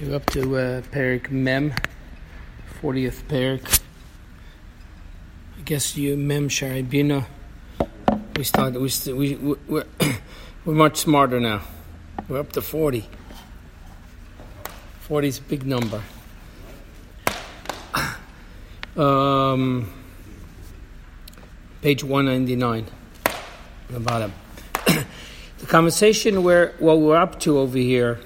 You're up to uh, Mem, 40th Perik. I guess you Mem Sharibina. We started, we, st- we, we, we're, we're much smarter now. We're up to 40. 40 is a big number. Um, page 199 on the bottom. the conversation where what we're up to over here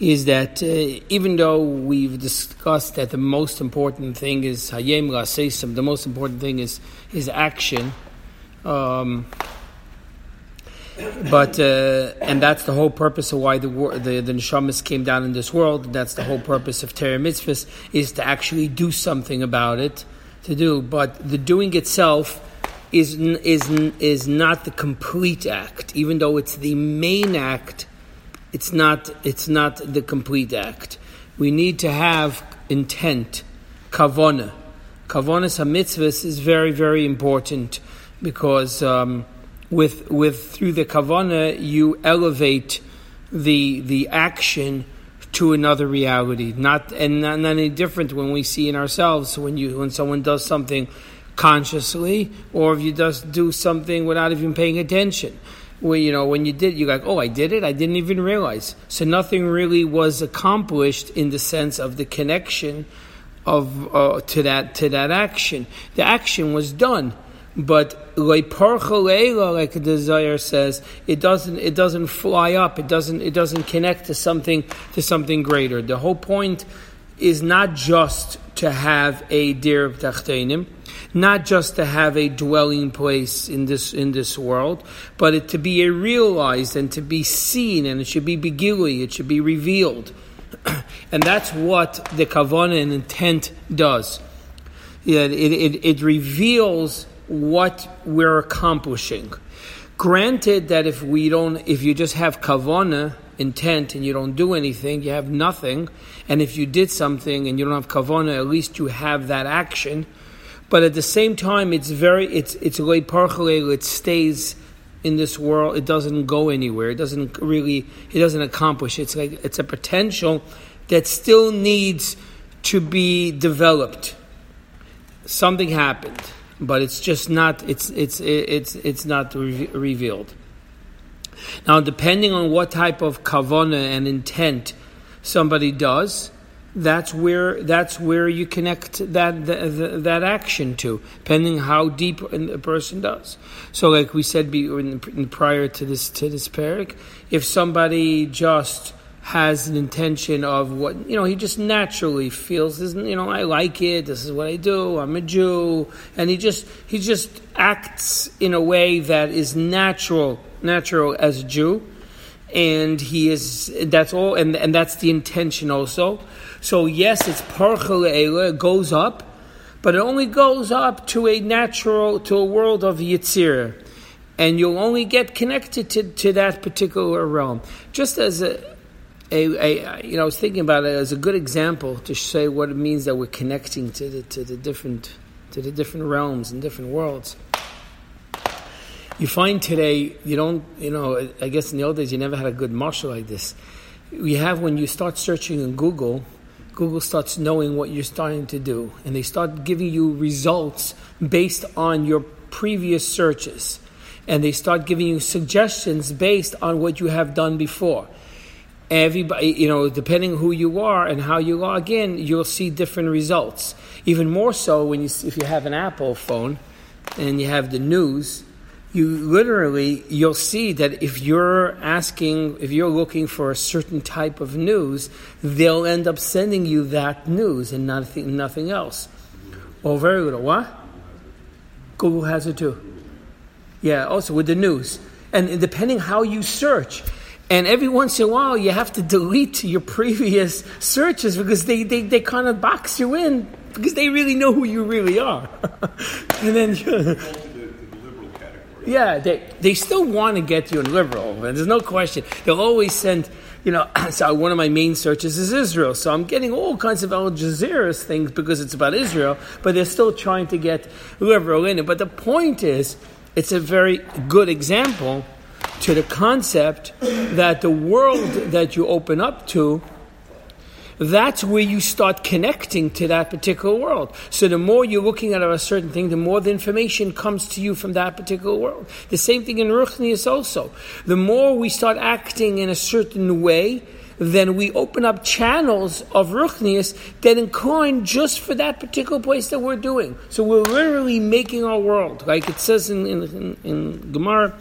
is that uh, even though we've discussed that the most important thing is hayem la'aseisim, the most important thing is is action, um, but uh, and that's the whole purpose of why the the, the neshamas came down in this world. That's the whole purpose of Torah mitzvahs is to actually do something about it, to do. But the doing itself is is is not the complete act, even though it's the main act it's not it's not the complete act. We need to have intent, kavona. Kavonas mitzvahs is very very important because um, with with through the kavona you elevate the the action to another reality. Not and not, not any different when we see in ourselves when you when someone does something consciously or if you just do something without even paying attention where you know when you did you're like oh i did it? I didn't even realize. So nothing really was accomplished in the sense of the connection of uh, to that to that action. The action was done but like the desire says it doesn't it doesn't fly up. It doesn't it doesn't connect to something to something greater. The whole point is not just to have a dir tachtenim not just to have a dwelling place in this in this world, but it to be realized and to be seen, and it should be begili, it should be revealed, and that's what the kavana and intent does. It, it, it reveals what we're accomplishing. Granted that if we don't, if you just have kavana intent and you don't do anything, you have nothing. And if you did something and you don't have kavana, at least you have that action but at the same time, it's very it's it's parchalel. It stays in this world. It doesn't go anywhere. It doesn't really. It doesn't accomplish. It's like it's a potential that still needs to be developed. Something happened, but it's just not. It's it's it's it's not re- revealed. Now, depending on what type of kavana and intent somebody does that's where that's where you connect that that, that action to, depending how deep a person does. So, like we said in, in prior to this to this parak, if somebody just has an intention of what you know, he just naturally feels this. You know, I like it. This is what I do. I'm a Jew, and he just he just acts in a way that is natural, natural as a Jew, and he is. That's all, and and that's the intention also. So yes, it's parchel it goes up, but it only goes up to a natural, to a world of yitzir. And you'll only get connected to, to that particular realm. Just as a, a, a, you know, I was thinking about it as a good example to say what it means that we're connecting to the, to the different, to the different realms and different worlds. You find today, you don't, you know, I guess in the old days you never had a good marshal like this. You have when you start searching in Google, Google starts knowing what you're starting to do, and they start giving you results based on your previous searches, and they start giving you suggestions based on what you have done before. Everybody, you know, depending who you are and how you log in, you'll see different results. Even more so when you, if you have an Apple phone and you have the news you literally you'll see that if you're asking if you're looking for a certain type of news they'll end up sending you that news and nothing nothing else. Oh very little. What? Google has it too. Yeah also with the news. And depending how you search and every once in a while you have to delete your previous searches because they, they, they kind of box you in because they really know who you really are. And then yeah, they, they still want to get you in liberal, and there's no question. They'll always send, you know, so one of my main searches is Israel. So I'm getting all kinds of Al Jazeera things because it's about Israel, but they're still trying to get liberal in it. But the point is, it's a very good example to the concept that the world that you open up to that's where you start connecting to that particular world. So the more you're looking at a certain thing, the more the information comes to you from that particular world. The same thing in Ruchnius also. The more we start acting in a certain way, then we open up channels of Ruchnius that incline just for that particular place that we're doing. So we're literally making our world. Like it says in, in, in, Gemara,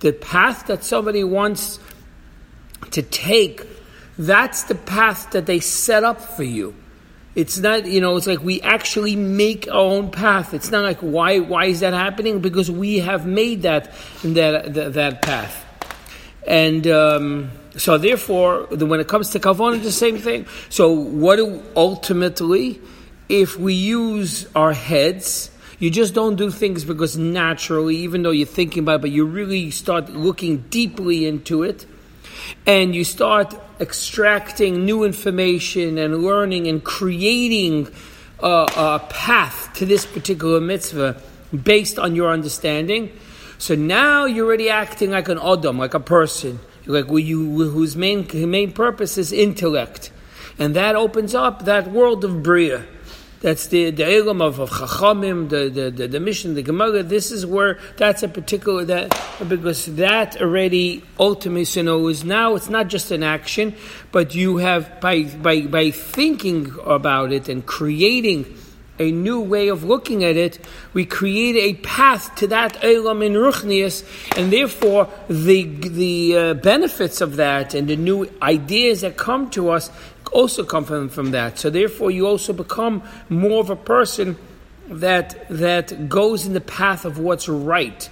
the path that somebody wants to take, that's the path that they set up for you. It's not, you know, it's like we actually make our own path. It's not like why why is that happening? Because we have made that that that, that path, and um, so therefore, when it comes to kavanah, it's the same thing. So what do, ultimately, if we use our heads? You just don't do things because naturally, even though you're thinking about it, but you really start looking deeply into it and you start extracting new information and learning and creating a, a path to this particular mitzvah based on your understanding. So now you're already acting like an Adam, like a person, like you, whose main, main purpose is intellect. And that opens up that world of Bria. That's the the Elam of, of Chachamim, the, the, the, the mission, the Gemara. This is where that's a particular that because that already ultimately you know is now it's not just an action, but you have by by by thinking about it and creating a new way of looking at it, we create a path to that Elam in Ruchnius, and therefore the the uh, benefits of that and the new ideas that come to us also come from, from that. So therefore, you also become more of a person that that goes in the path of what's right.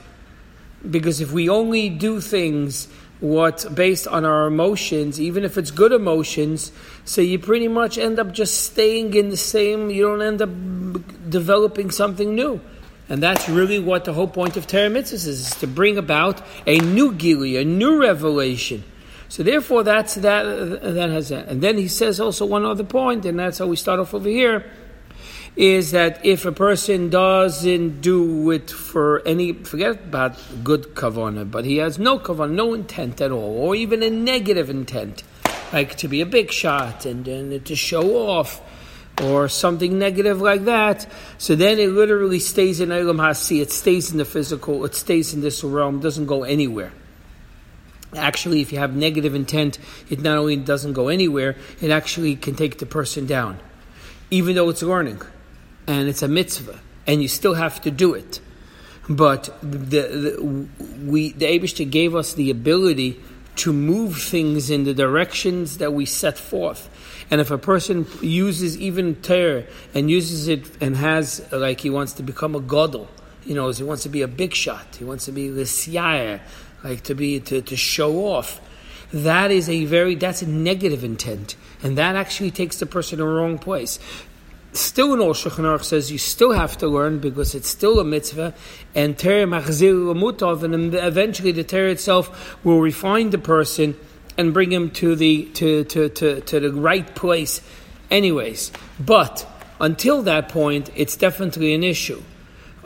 Because if we only do things what based on our emotions, even if it's good emotions, so you pretty much end up just staying in the same. You don't end up developing something new. And that's really what the whole point of Torah is, is to bring about a new Gili, a new revelation. So therefore, that's that. That has that. And then he says also one other point, and that's how we start off over here, is that if a person doesn't do it for any, forget about good kavana, but he has no kavana, no intent at all, or even a negative intent, like to be a big shot and, and to show off or something negative like that, so then it literally stays in Elam Hasi, it stays in the physical, it stays in this realm, doesn't go anywhere. Actually, if you have negative intent, it not only doesn't go anywhere, it actually can take the person down. Even though it's learning, and it's a mitzvah, and you still have to do it. But the, the the Abishta gave us the ability to move things in the directions that we set forth. And if a person uses even terror and uses it and has like he wants to become a godel, you know, he wants to be a big shot, he wants to be lisyair, like to be to, to show off. That is a very that's a negative intent, and that actually takes the person in the wrong place. Still, in Or Shulchan says you still have to learn because it's still a mitzvah, and Torah machzir mutav, and eventually the Torah itself will refine the person and bring him to the to, to, to, to the right place. Anyways, but until that point, it's definitely an issue.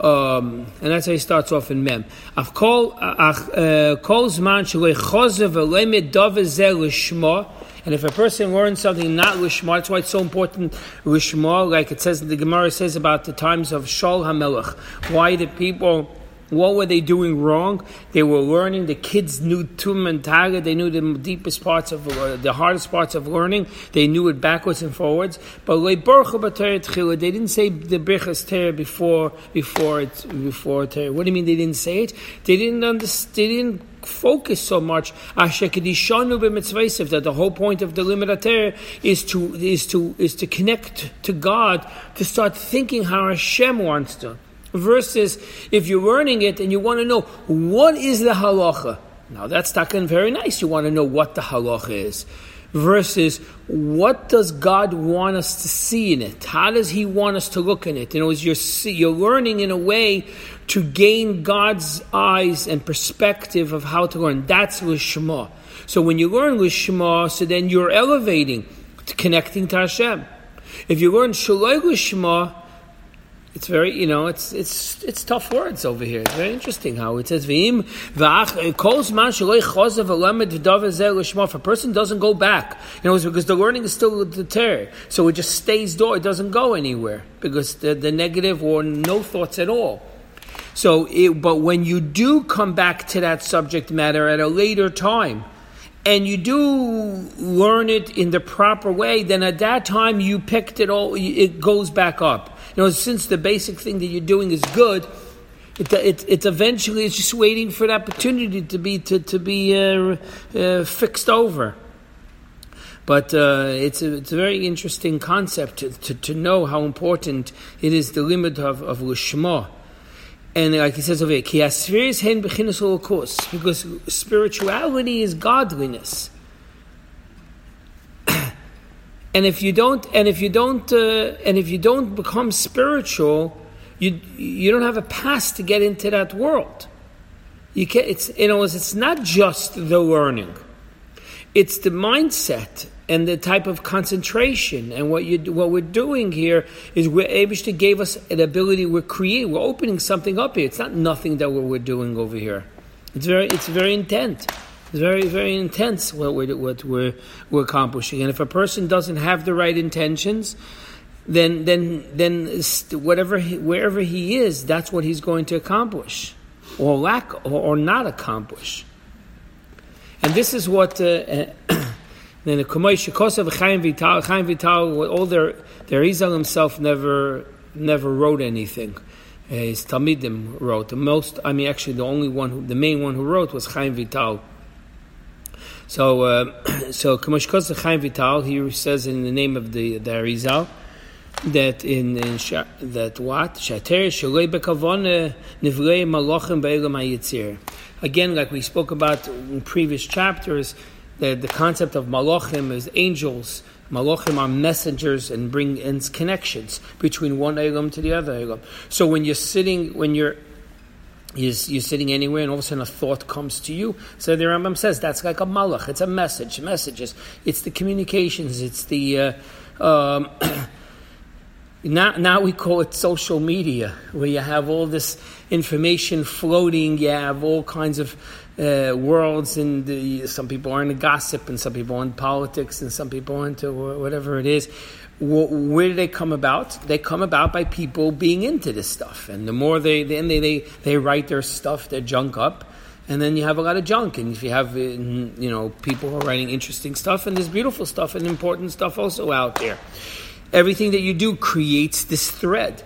Um, and that's how he starts off in Mem. Uh, and if a person learns something not lishma, that's why it's so important lishma, like it says the Gemara says about the times of Shaul HaMelech. Why the people what were they doing wrong? They were learning. The kids knew Tum and Taga. They knew the deepest parts of uh, the hardest parts of learning. They knew it backwards and forwards. But they didn't say the Birchas Ter before before it before Ter. What do you mean they didn't say it? They didn't understand. They didn't focus so much that the whole point of the limit is to is to is to connect to God to start thinking how Hashem wants to versus if you're learning it and you want to know what is the halacha. Now that's talking very nice. You want to know what the halacha is. Versus what does God want us to see in it? How does He want us to look in it? You know, is you're you're learning in a way to gain God's eyes and perspective of how to learn. That's lishma. So when you learn lishma, so then you're elevating, to connecting to Hashem. If you learn shaloi lishma, It's very, you know, it's it's it's tough words over here. It's very interesting how it says v'im v'ach kol man chozav alamed v'dav If a person doesn't go back, you know, it's because the learning is still the tear, so it just stays there. It doesn't go anywhere because the, the negative or no thoughts at all. So, it, but when you do come back to that subject matter at a later time, and you do learn it in the proper way, then at that time you picked it all, it goes back up. You know, since the basic thing that you're doing is good, it, it, it eventually is just waiting for an opportunity to be to, to be uh, uh, fixed over. But uh, it's, a, it's a very interesting concept to, to, to, know how important it is the limit of, of Lishma. And like he says over here, because spirituality is godliness. And if you don't, and if you don't, uh, and if you don't become spiritual, you you don't have a pass to get into that world. You can It's you know, it's not just the learning; it's the mindset and the type of concentration. And what you what we're doing here is we're able to give us an ability. We're creating. We're opening something up here. It's not nothing that we're, we're doing over here. It's very it's very intense. It's very very intense what we're what we're we're accomplishing. And if a person doesn't have the right intentions. Then, then, then, whatever, he, wherever he is, that's what he's going to accomplish, or lack, or, or not accomplish. And this is what uh, then the Kumoy Shekosav Chaim Vital, Chaim Vital, all their their Izal himself never never wrote anything. Uh, his Talmidim wrote the most. I mean, actually, the only one, who, the main one who wrote was Chaim Vital. So, uh, so Kumoy Shekosav Chaim Vital, he says in the name of the the Arizal that in, in that what shater shalei bekavon nivrei malachim be'elam. Again, like we spoke about in previous chapters, the, the concept of malachim is angels. Malachim are messengers and bring in connections between one elam to the other elam. So when you're sitting, when you're you're, you're, sitting anywhere and all of a sudden a thought comes to you. So the Rambam says that's like a malach. It's a message, messages. It's the communications. It's the uh, um, now, now we call it social media, where you have all this information floating. You have all kinds of uh, worlds, and the, some people are into gossip, and some people are into politics, and some people are into whatever it is. Where do they come about? They come about by people being into this stuff, and the more they then they, they, they write their stuff, their junk up, and then you have a lot of junk. And if you have uh, you know people who are writing interesting stuff, and there's beautiful stuff and important stuff also out there. Everything that you do creates this thread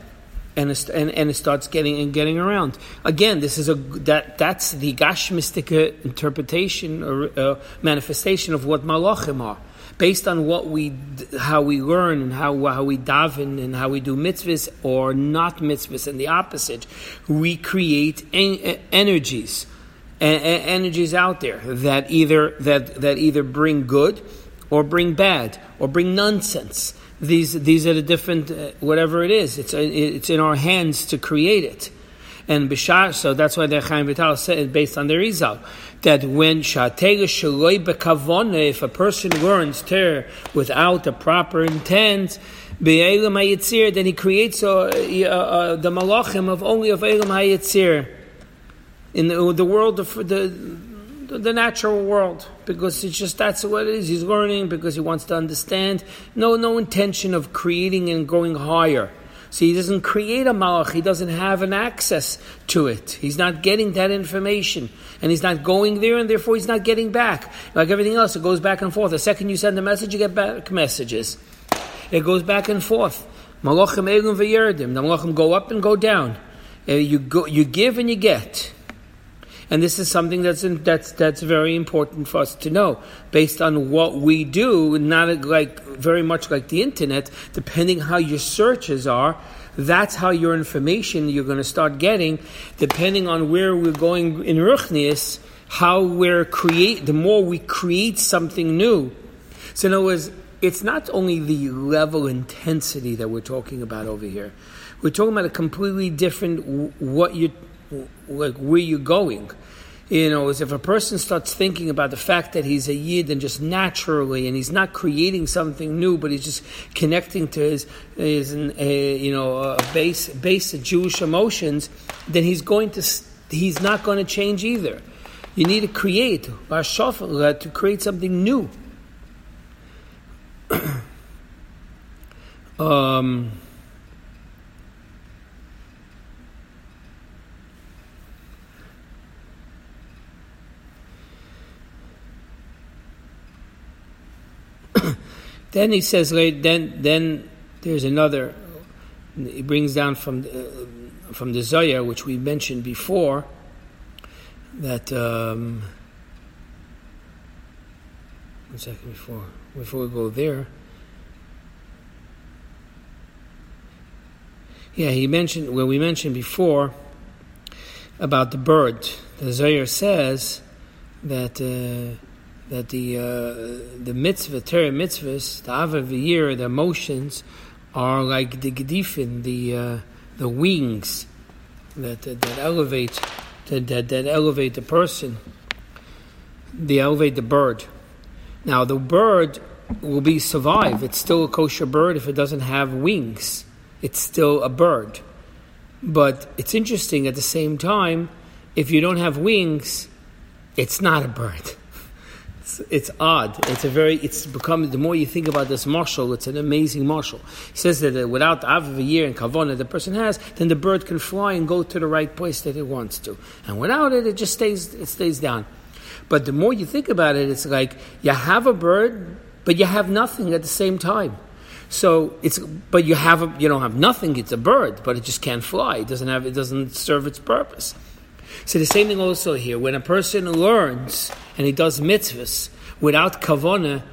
and it, and, and it starts getting and getting around. Again, this is a that that's the gashmistic interpretation or uh, manifestation of what malachim are, based on what we how we learn and how how we daven and how we do mitzvahs or not mitzvahs, and the opposite. We create en- energies, en- energies out there that either that that either bring good or bring bad or bring nonsense these these are the different uh, whatever it is. It's uh, it's in our hands to create it. And bishar, so that's why the Chaim Vital said, based on the Rizal, that when shatega shaloi bekavona, if a person learns ter without a proper intent, be'elam hayitzir, then he creates uh, uh, the malachim of only of elam hayitzir. In the, the world of the the natural world because it's just that's what it is. He's learning because he wants to understand. No, no intention of creating and going higher. So he doesn't create a malach. He doesn't have an access to it. He's not getting that information, and he's not going there, and therefore he's not getting back. Like everything else, it goes back and forth. The second you send a message, you get back messages. It goes back and forth. Malachim. The malachim go up and go down. Uh, you go, you give and you get. And this is something that's in, that's that's very important for us to know, based on what we do, not like very much like the internet. Depending how your searches are, that's how your information you're going to start getting. Depending on where we're going in Ruchnius, how we're create. The more we create something new. So in other words, it's not only the level intensity that we're talking about over here. We're talking about a completely different what you like where you're going. You know, is if a person starts thinking about the fact that he's a yid and just naturally, and he's not creating something new, but he's just connecting to his, his uh, you know, uh, base base of Jewish emotions, then he's going to he's not going to change either. You need to create uh, to create something new. um, then he says, then then there's another. He brings down from uh, from the Zohar, which we mentioned before, that. Um, one second before before we go there. Yeah, he mentioned well we mentioned before about the bird. The Zohar says that uh, that the uh, the mitzvah, Torah mitzvahs, the ava year, the emotions are like the gedifin, the uh, the wings that, that, that elevate that, that that elevate the person. They elevate the bird. Now the bird will be survive. It's still a kosher bird if it doesn't have wings. It's still a bird. But it's interesting at the same time, if you don't have wings, it's not a bird. It's, it's odd. It's a very. It's become the more you think about this marshal, it's an amazing marshal. He says that uh, without av of a year and kavana the person has, then the bird can fly and go to the right place that it wants to. And without it, it just stays. It stays down. But the more you think about it, it's like you have a bird, but you have nothing at the same time. So it's, but you have a, you don't have nothing. It's a bird, but it just can't fly. It doesn't have, it doesn't serve its purpose. So the same thing also here. When a person learns and he does mitzvahs without kavana,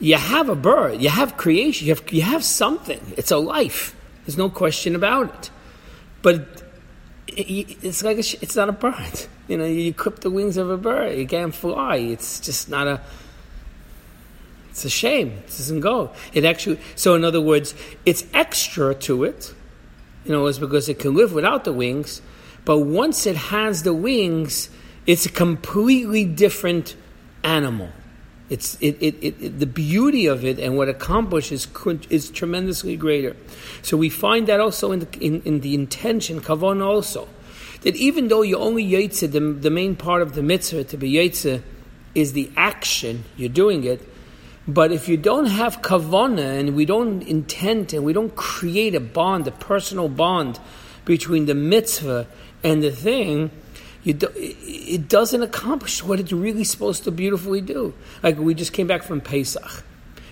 you have a bird, you have creation, you have, you have something. It's a life. There's no question about it. But it's like a, it's not a bird. You know, you clip the wings of a bird, you can't fly. It's just not a. It's a shame. It doesn't go. It actually. So in other words, it's extra to it. You know, it's because it can live without the wings, but once it has the wings, it's a completely different animal. It's it, it, it, the beauty of it and what it accomplishes is tremendously greater. So we find that also in the, in, in the intention, kavan also, that even though you only yaitze, the, the main part of the mitzvah to be yaitze is the action, you're doing it, but if you don't have kavana and we don't intend and we don't create a bond, a personal bond between the mitzvah and the thing, do, it doesn't accomplish what it's really supposed to beautifully do. Like we just came back from Pesach.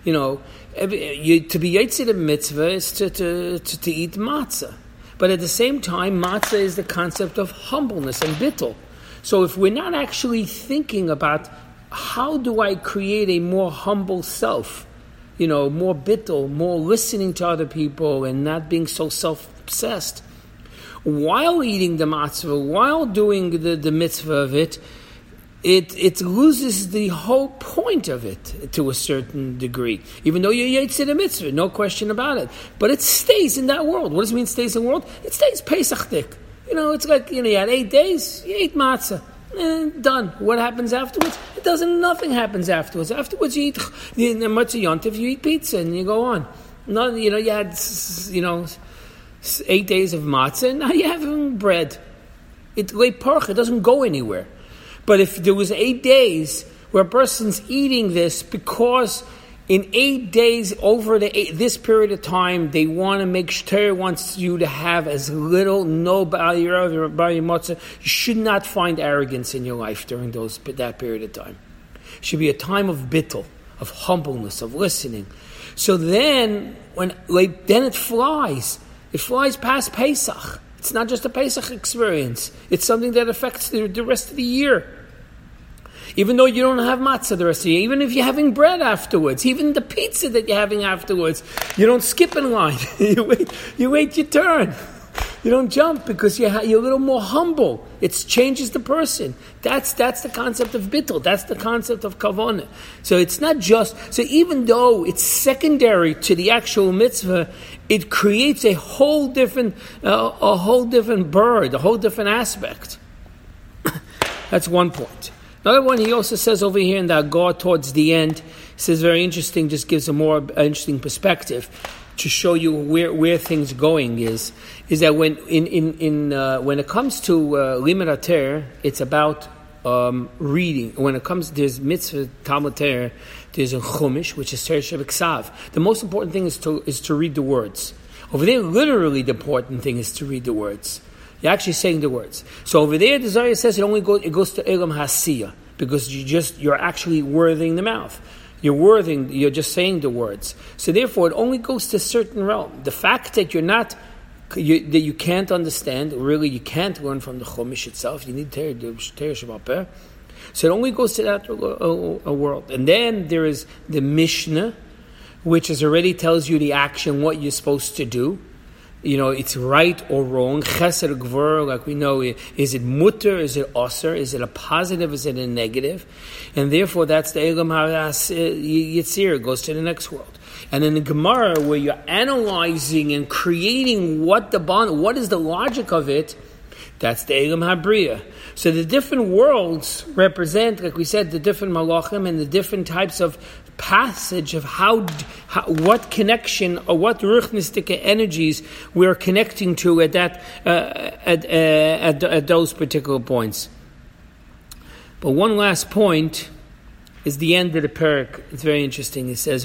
You know, you, to be Yitzhak mitzvah is to, to, to, to, eat matzah. But at the same time, matzah is the concept of humbleness and bittul. So if we're not actually thinking about how do I create a more humble self, you know, more bittul, more listening to other people and not being so self obsessed, while eating the matzah, while doing the, the mitzvah of it, it, it loses the whole point of it to a certain degree. Even though you're Yitzhak mitzvah, no question about it. But it stays in that world. What does it mean stays in the world? It stays Pesach Pesachdik. You know, it's like, you know, you had eight days, you ate matzah. And done. What happens afterwards? It doesn't. Nothing happens afterwards. Afterwards, you eat the matzah yontif, you eat pizza, and you go on. No, you know, you had, you know, eight days of matzah, and now you're having bread. It park, it doesn't go anywhere. But if there was eight days where a person's eating this because in eight days over the eight, this period of time, they want to make sure wants you to have as little no your matzah. You should not find arrogance in your life during those that period of time. It should be a time of bittul, of humbleness, of listening. So then, when like, then it flies. It flies past Pesach. It's not just a Pesach experience. It's something that affects the, the rest of the year. Even though you don't have matzah the rest of the year, even if you're having bread afterwards, even the pizza that you're having afterwards, you don't skip in line. you, wait, you wait your turn. You don't jump because you're, you're a little more humble. It changes the person. That's, that's the concept of bittul. That's the concept of kavana. So it's not just, so even though it's secondary to the actual mitzvah, it creates a whole different, uh, a whole different bird, a whole different aspect. That's one point. Another one he also says over here in the God towards the end, says very interesting, just gives a more interesting perspective to show you where, where things going is, is that when in, in, in uh, when it comes to uh, limit it's about um, reading. When it comes, there's mitzvah Talmud Ter, there's a chumash, which is Ter Ksav. The most important thing is to, is to read the words. Over there, literally, the important thing is to read the words. You're actually saying the words. So over there, the Zohar says it only goes, it goes to Elam Hasiya, because you just, you're actually worthing the mouth. You're worthing, you're just saying the words. So therefore, it only goes to a certain realm. The fact that you're not, you, that you can't understand, really, you can't learn from the Chumash itself. You need Ter Shabbat So it only goes to that a, a world. And then there is the Mishnah, which is already tells you the action, what you're supposed to do you know, it's right or wrong. Chesed gvur, like we know, is it mutter, is it osir, is it a positive, is it a negative? And therefore, that's the Elam HaRas uh, Yitzir, goes to the next world. And in the Gemara, where you're analyzing and creating what the bond, what is the logic of it, that's the Elam HaBriya. So the different worlds represent, like we said, the different malachim and the different types of passage of how, how what connection or what ruchnistic energies we're connecting to at that uh, at, uh, at, at those particular points. But one last point is the end of the parak. It's very interesting. It says,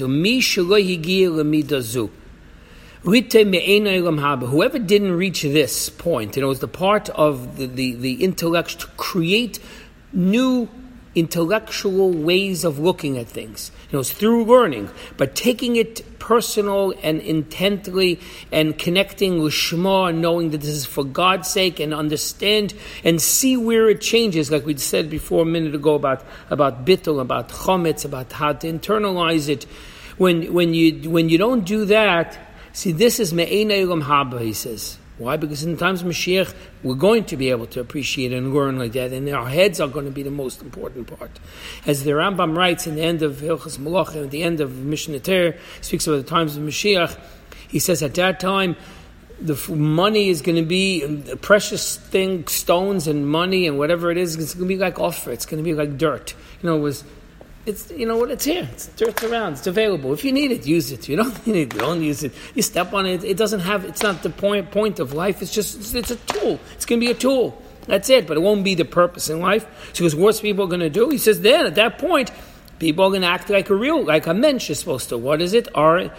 Whoever didn't reach this point, and it was the part of the, the, the intellect to create new intellectual ways of looking at things. You know, through learning, but taking it personal and intently and connecting with Shema and knowing that this is for God's sake and understand and see where it changes, like we said before a minute ago about, about bittul, about chometz, about how to internalize it. When, when, you, when you don't do that, see, this is me'ena haba, he says. Why? Because in the times of Mashiach, we're going to be able to appreciate and learn like that, and our heads are going to be the most important part. As the Rambam writes in the end of Hilchas Malach, at the end of Mishneh Ter, speaks about the times of Mashiach, he says at that time, the money is going to be um, precious thing, stones and money and whatever it is. It's going to be like offer. It's going to be like dirt. You know, it was it's you know what it's here. It's dirt around. It's available. If you need it, use it. You don't need it, don't use it. You step on it. It doesn't have. It's not the point point of life. It's just it's, it's a tool. It's going to be a tool. That's it. But it won't be the purpose in life. So, because what's people going to do? He says then at that point, people are going to act like a real like a mensch is supposed to. What is it? Our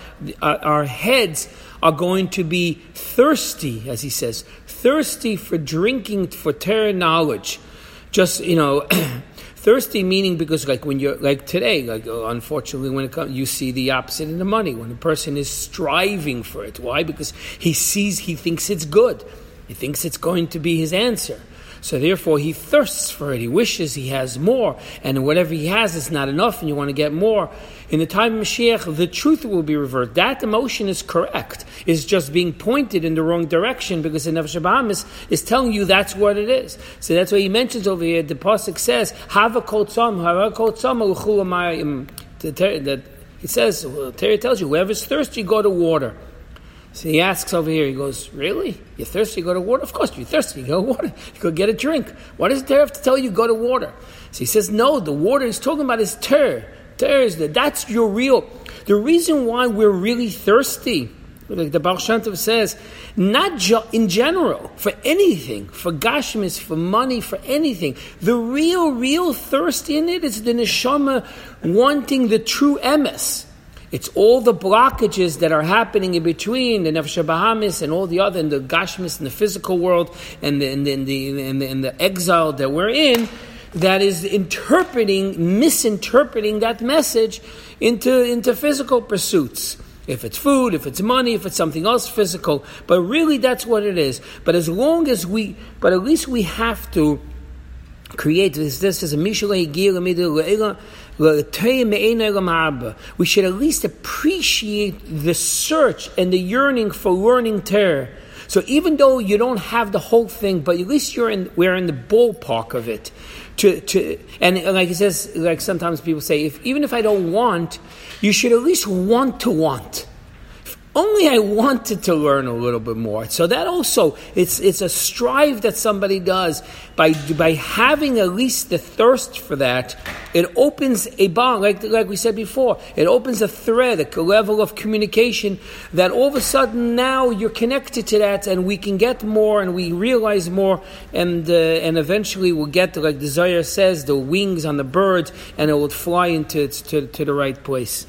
uh, our heads are going to be thirsty, as he says, thirsty for drinking for terror knowledge. Just you know. Thirsty meaning because like when you're like today, like uh, unfortunately when it comes, you see the opposite in the money. When a person is striving for it, why? Because he sees, he thinks it's good. He thinks it's going to be his answer. So therefore, he thirsts for it. He wishes he has more, and whatever he has is not enough, and you want to get more. In the time of Mashiach, the truth will be reversed. That emotion is correct. It's just being pointed in the wrong direction because the Nefesh is, is telling you that's what it is. So that's why he mentions over here. The pasuk says, "Hava kol tzam, hava kol tzam That it says, Terry tells you, whoever's thirsty, go to water. So he asks over here, he goes, Really? You're thirsty, go to water? Of course, you're thirsty, you go to water. You go get a drink. Why does there have to tell you go to water? So he says, No, the water he's talking about is ter. Ter is the, that's your real. The reason why we're really thirsty, like the Baal Shem Tov says, not in general, for anything, for gashmis, for money, for anything. The real, real thirst in it is the neshama wanting the true emes. It's all the blockages that are happening in between the Nefesh Bahamis and all the other, and the Gashmis and the physical world and the, and the, and the, and the, and the exile that we're in, that is interpreting, misinterpreting that message into, into physical pursuits. If it's food, if it's money, if it's something else physical. But really, that's what it is. But as long as we, but at least we have to create this. This is a Mishalei we should at least appreciate the search and the yearning for learning Torah. So even though you don't have the whole thing, but at least you're in, we're in the ballpark of it. To, to, and like it says, like sometimes people say, if, even if I don't want, you should at least want to want. Only I wanted to learn a little bit more. So that also, it's, it's a strive that somebody does by, by having at least the thirst for that. It opens a bond, like, like we said before, it opens a thread, a level of communication that all of a sudden now you're connected to that and we can get more and we realize more and, uh, and eventually we'll get, like Zohar says, the wings on the bird and it will fly into, to, to the right place.